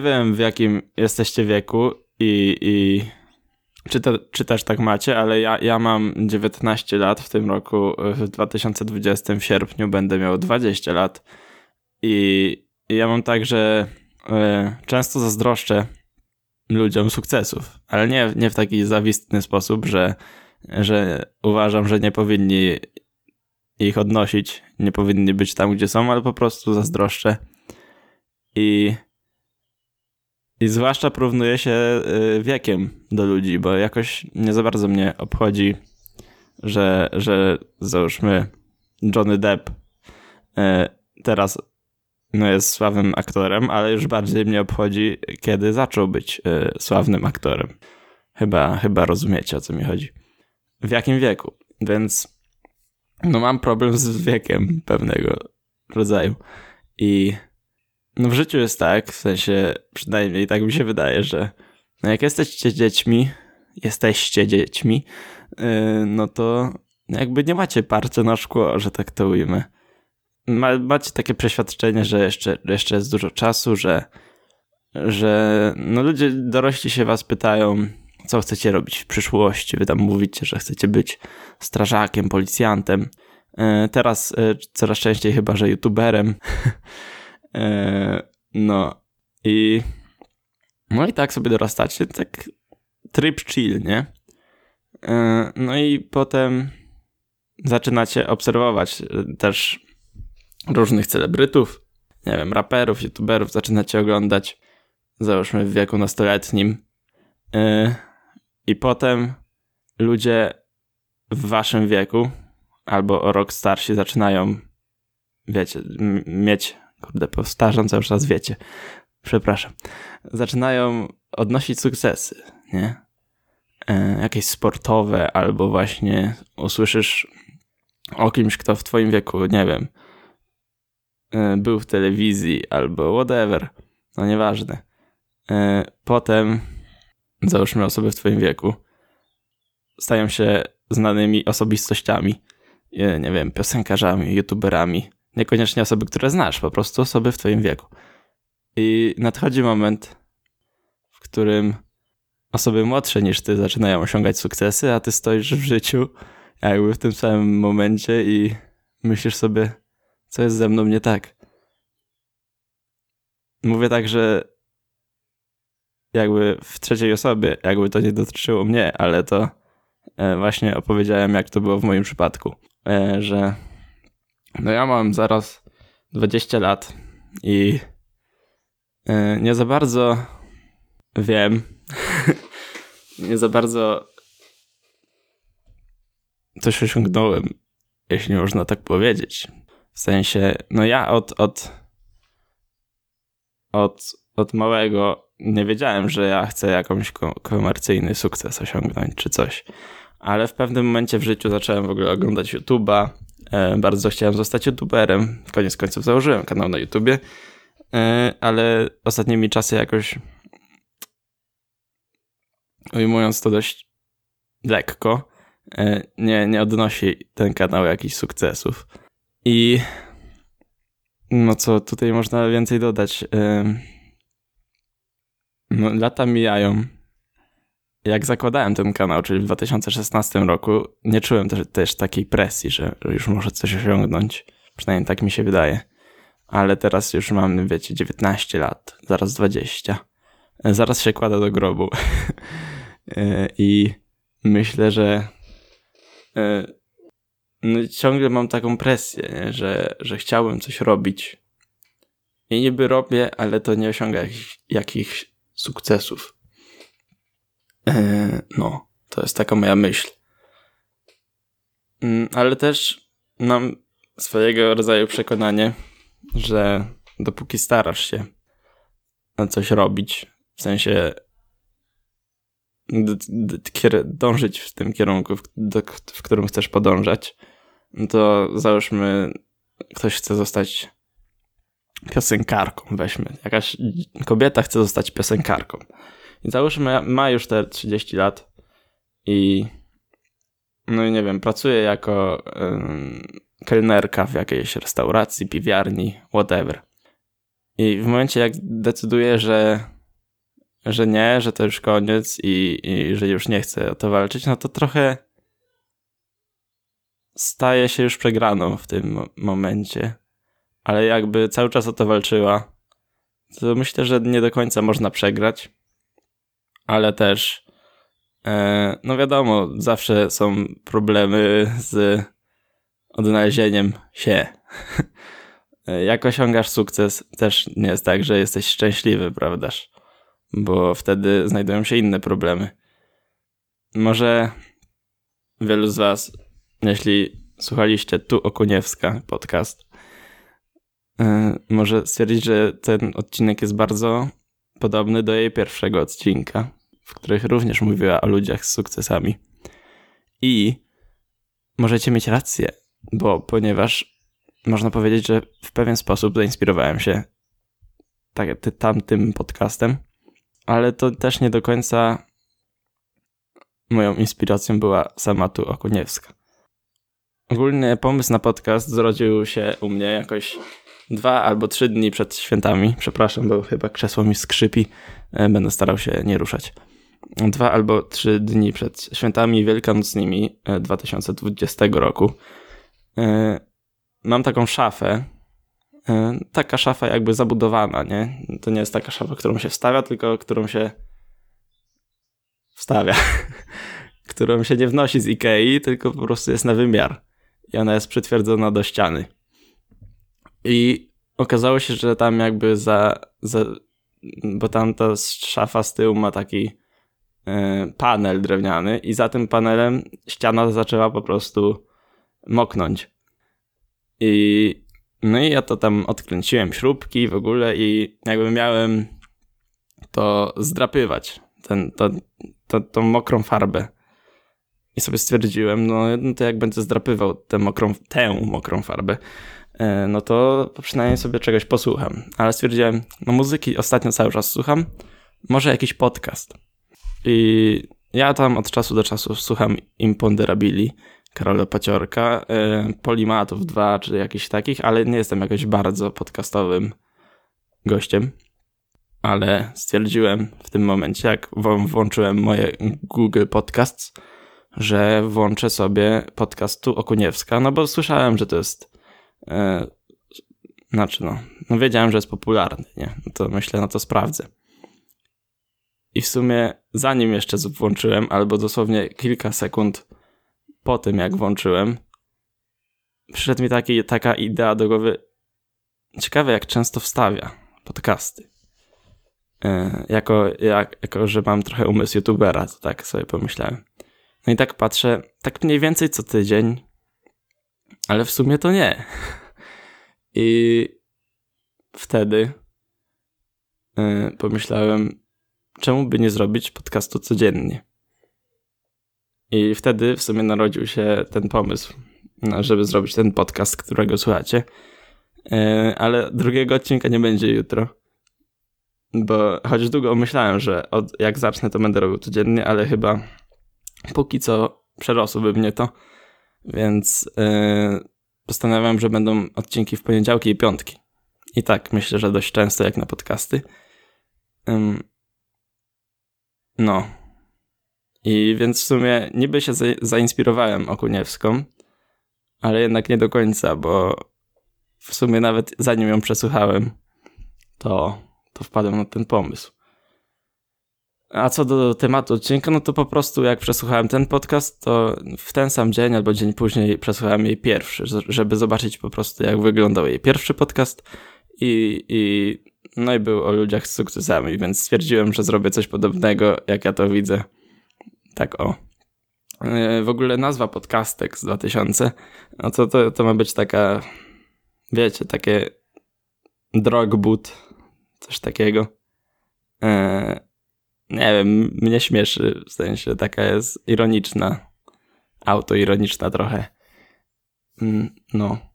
nie wiem w jakim jesteście wieku i, i czy, te, czy też tak macie, ale ja, ja mam 19 lat w tym roku, w 2020 w sierpniu będę miał 20 lat i, i ja mam tak, że y, często zazdroszczę ludziom sukcesów, ale nie, nie w taki zawistny sposób, że, że uważam, że nie powinni ich odnosić, nie powinni być tam, gdzie są, ale po prostu zazdroszczę. I, i zwłaszcza porównuję się y, wiekiem do ludzi, bo jakoś nie za bardzo mnie obchodzi, że, że załóżmy Johnny Depp y, teraz no jest sławnym aktorem, ale już bardziej mnie obchodzi, kiedy zaczął być y, sławnym aktorem. Chyba, chyba rozumiecie, o co mi chodzi. W jakim wieku. Więc no mam problem z wiekiem pewnego rodzaju. I no w życiu jest tak, w sensie przynajmniej tak mi się wydaje, że no jak jesteście dziećmi, jesteście dziećmi, yy, no to jakby nie macie parcia na szkło, że tak to ujmę. Ma, macie takie przeświadczenie, że jeszcze, jeszcze jest dużo czasu, że, że no ludzie dorośli się was pytają, co chcecie robić w przyszłości. Wy tam mówicie, że chcecie być strażakiem, policjantem. E, teraz e, coraz częściej chyba, że youtuberem. E, no i no i tak sobie dorastacie, tak tryb chill, nie? No i potem zaczynacie obserwować też różnych celebrytów, nie wiem, raperów, youtuberów, zaczynacie oglądać, załóżmy w wieku nastoletnim. I potem ludzie w waszym wieku albo o rok starsi zaczynają, wiecie, mieć, kurde, powtarzam cały czas, wiecie, przepraszam, zaczynają odnosić sukcesy, nie? E, jakieś sportowe, albo właśnie usłyszysz o kimś, kto w twoim wieku, nie wiem, e, był w telewizji, albo whatever, no nieważne. E, potem, załóżmy osoby w twoim wieku, stają się znanymi osobistościami nie wiem, piosenkarzami, youtuberami. Niekoniecznie osoby, które znasz, po prostu osoby w twoim wieku. I nadchodzi moment, w którym osoby młodsze niż ty zaczynają osiągać sukcesy, a ty stoisz w życiu jakby w tym samym momencie i myślisz sobie, co jest ze mną nie tak. Mówię tak, że jakby w trzeciej osobie, jakby to nie dotyczyło mnie, ale to e, właśnie opowiedziałem, jak to było w moim przypadku. E, że no ja mam zaraz 20 lat i e, nie za bardzo wiem, nie za bardzo coś osiągnąłem, jeśli można tak powiedzieć. W sensie, no ja od, od, od, od małego nie wiedziałem, że ja chcę jakąś komercyjny sukces osiągnąć czy coś ale w pewnym momencie w życiu zacząłem w ogóle oglądać YouTube'a. E, bardzo chciałem zostać YouTuberem. Koniec końców założyłem kanał na YouTubie, e, ale ostatnimi czasy jakoś ujmując to dość lekko, e, nie, nie odnosi ten kanał jakichś sukcesów. I no co tutaj można więcej dodać? No, lata mijają jak zakładałem ten kanał, czyli w 2016 roku, nie czułem też, też takiej presji, że już muszę coś osiągnąć. Przynajmniej tak mi się wydaje. Ale teraz już mam, wiecie, 19 lat, zaraz 20. Zaraz się kładę do grobu. I myślę, że e, no, ciągle mam taką presję, nie? Że, że chciałbym coś robić. I niby robię, ale to nie osiąga jakichś, jakichś sukcesów. E, no, to jest taka moja myśl. Mm, ale też mam swojego rodzaju przekonanie, że dopóki starasz się na coś robić, w sensie dążyć w tym kierunku, w, którym chcesz podążać, to załóżmy, ktoś chce zostać piosenkarką, weźmy. Jakaś kobieta chce zostać piosenkarką. I załóżmy, ma już te 30 lat i no i nie wiem, pracuje jako kelnerka w jakiejś restauracji, piwiarni, whatever. I w momencie, jak decyduję, że, że nie, że to już koniec i, i że już nie chcę o to walczyć, no to trochę staje się już przegraną w tym momencie. Ale jakby cały czas o to walczyła, to myślę, że nie do końca można przegrać. Ale też, e, no wiadomo, zawsze są problemy z odnalezieniem się. Jak osiągasz sukces, też nie jest tak, że jesteś szczęśliwy, prawdaż? Bo wtedy znajdują się inne problemy. Może wielu z Was, jeśli słuchaliście tu Okuniewska podcast, yy, może stwierdzić, że ten odcinek jest bardzo podobny do jej pierwszego odcinka, w których również mówiła o ludziach z sukcesami. I możecie mieć rację, bo ponieważ można powiedzieć, że w pewien sposób zainspirowałem się tak, tamtym podcastem, ale to też nie do końca moją inspiracją była sama tu Okuniewska. Ogólnie pomysł na podcast zrodził się u mnie jakoś dwa albo trzy dni przed świętami. Przepraszam, bo chyba krzesło mi skrzypi. E, będę starał się nie ruszać. Dwa albo trzy dni przed świętami wielkanocnymi 2020 e, roku e, mam taką szafę. Taka szafa jakby zabudowana, nie? To nie jest taka szafa, którą się wstawia, tylko którą się wstawia. którą się nie wnosi z Ikei, tylko po prostu jest na wymiar. I ona jest przytwierdzona do ściany. I okazało się, że tam jakby za, za bo tam ta szafa z tyłu ma taki panel drewniany i za tym panelem ściana zaczęła po prostu moknąć. I no i ja to tam odkręciłem śrubki w ogóle i jakby miałem to zdrapywać, ten, to, to, tą mokrą farbę. I sobie stwierdziłem, no, no to jak będę zdrapywał tę mokrą, tę mokrą farbę, e, no to przynajmniej sobie czegoś posłucham. Ale stwierdziłem, no muzyki ostatnio cały czas słucham, może jakiś podcast. I ja tam od czasu do czasu słucham Imponderabili, Karola Paciorka, y, Polimatów 2 czy jakichś takich, ale nie jestem jakoś bardzo podcastowym gościem. Ale stwierdziłem w tym momencie, jak włączyłem moje Google Podcasts, że włączę sobie podcastu Okuniewska, no bo słyszałem, że to jest e, znaczy no, no wiedziałem, że jest popularny, nie? No to myślę, no to sprawdzę. I w sumie zanim jeszcze włączyłem, albo dosłownie kilka sekund po tym, jak włączyłem, przyszedł mi taki, taka idea do głowy. Ciekawe, jak często wstawia podcasty. Yy, jako, jak, jako, że mam trochę umysł youtubera, to tak sobie pomyślałem. No i tak patrzę, tak mniej więcej co tydzień, ale w sumie to nie. I wtedy yy, pomyślałem, czemu by nie zrobić podcastu codziennie? I wtedy w sumie narodził się ten pomysł, żeby zrobić ten podcast, którego słuchacie. E, ale drugiego odcinka nie będzie jutro. Bo choć długo myślałem, że od, jak zacznę, to będę robił codziennie, ale chyba póki co przerosłoby mnie to. Więc yy, postanawiam, że będą odcinki w poniedziałki i piątki. I tak myślę, że dość często jak na podcasty. No, i więc w sumie niby się zainspirowałem Okuniewską, ale jednak nie do końca, bo w sumie nawet zanim ją przesłuchałem, to, to wpadłem na ten pomysł. A co do tematu odcinka, no to po prostu jak przesłuchałem ten podcast, to w ten sam dzień albo dzień później przesłuchałem jej pierwszy, żeby zobaczyć po prostu jak wyglądał jej pierwszy podcast i, i no i był o ludziach z sukcesami, więc stwierdziłem, że zrobię coś podobnego, jak ja to widzę tak o. E, w ogóle nazwa podcastek z 2000, no to, to, to ma być taka, wiecie, takie drogboot, coś takiego. Eee, nie wiem, mnie śmieszy, w sensie taka jest ironiczna, autoironiczna trochę. Mm, no.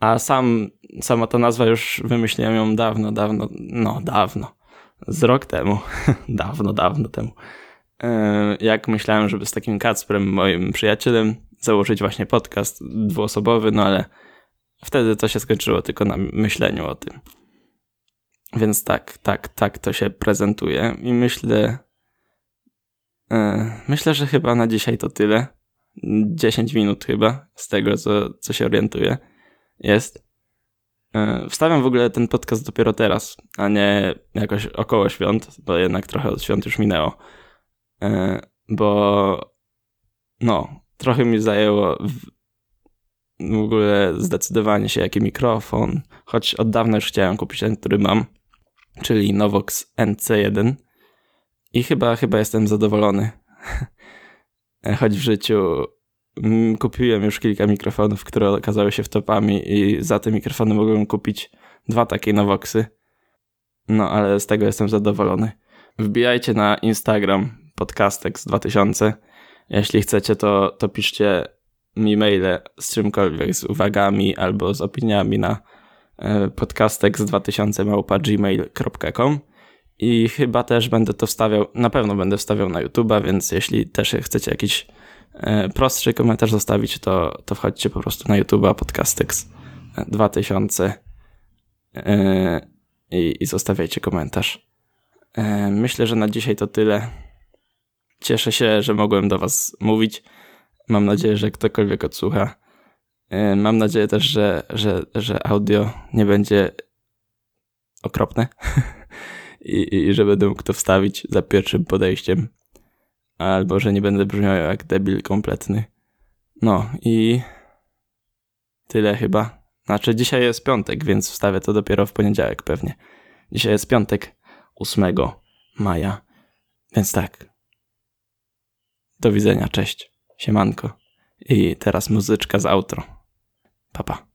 A sam, sama ta nazwa już wymyśliłem ją dawno, dawno, no dawno, z rok temu, dawno, dawno temu. E, jak myślałem, żeby z takim Kacprem, moim przyjacielem, założyć właśnie podcast dwuosobowy, no ale wtedy to się skończyło tylko na myśleniu o tym. więc tak, tak, tak to się prezentuje i myślę, yy, myślę, że chyba na dzisiaj to tyle. 10 minut chyba z tego, co, co się orientuję jest. Yy, wstawiam w ogóle ten podcast dopiero teraz, a nie jakoś około świąt, bo jednak trochę od świąt już minęło. Yy, bo no, trochę mi zajęło w, ogóle zdecydowanie się, jaki mikrofon, choć od dawna już chciałem kupić ten, który mam, czyli Novox NC1 i chyba, chyba jestem zadowolony. choć w życiu kupiłem już kilka mikrofonów, które okazały się wtopami i za te mikrofony mogłem kupić dwa takie Novoxy. No, ale z tego jestem zadowolony. Wbijajcie na Instagram podcastex2000 jeśli chcecie, to, to piszcie mi maile z czymkolwiek, z uwagami albo z opiniami na e, podcastek z 2000 gmail.com i chyba też będę to wstawiał, na pewno będę wstawiał na YouTube'a, więc jeśli też chcecie jakiś prostszy komentarz zostawić, to, to wchodźcie po prostu na YouTube'a Podcastex 2000 e, i, i zostawiajcie komentarz. Myślę, że na dzisiaj to tyle. Cieszę się, że mogłem do Was mówić. Mam nadzieję, że ktokolwiek odsłucha. E, mam nadzieję też, że, że, że audio nie będzie okropne I, i że będę mógł to wstawić za pierwszym podejściem. Albo że nie będę brzmiał jak debil kompletny. No i tyle chyba. Znaczy, dzisiaj jest piątek, więc wstawię to dopiero w poniedziałek pewnie. Dzisiaj jest piątek 8 maja. Więc tak, do widzenia, cześć, siemanko. I teraz muzyczka z outro. Papa. Pa.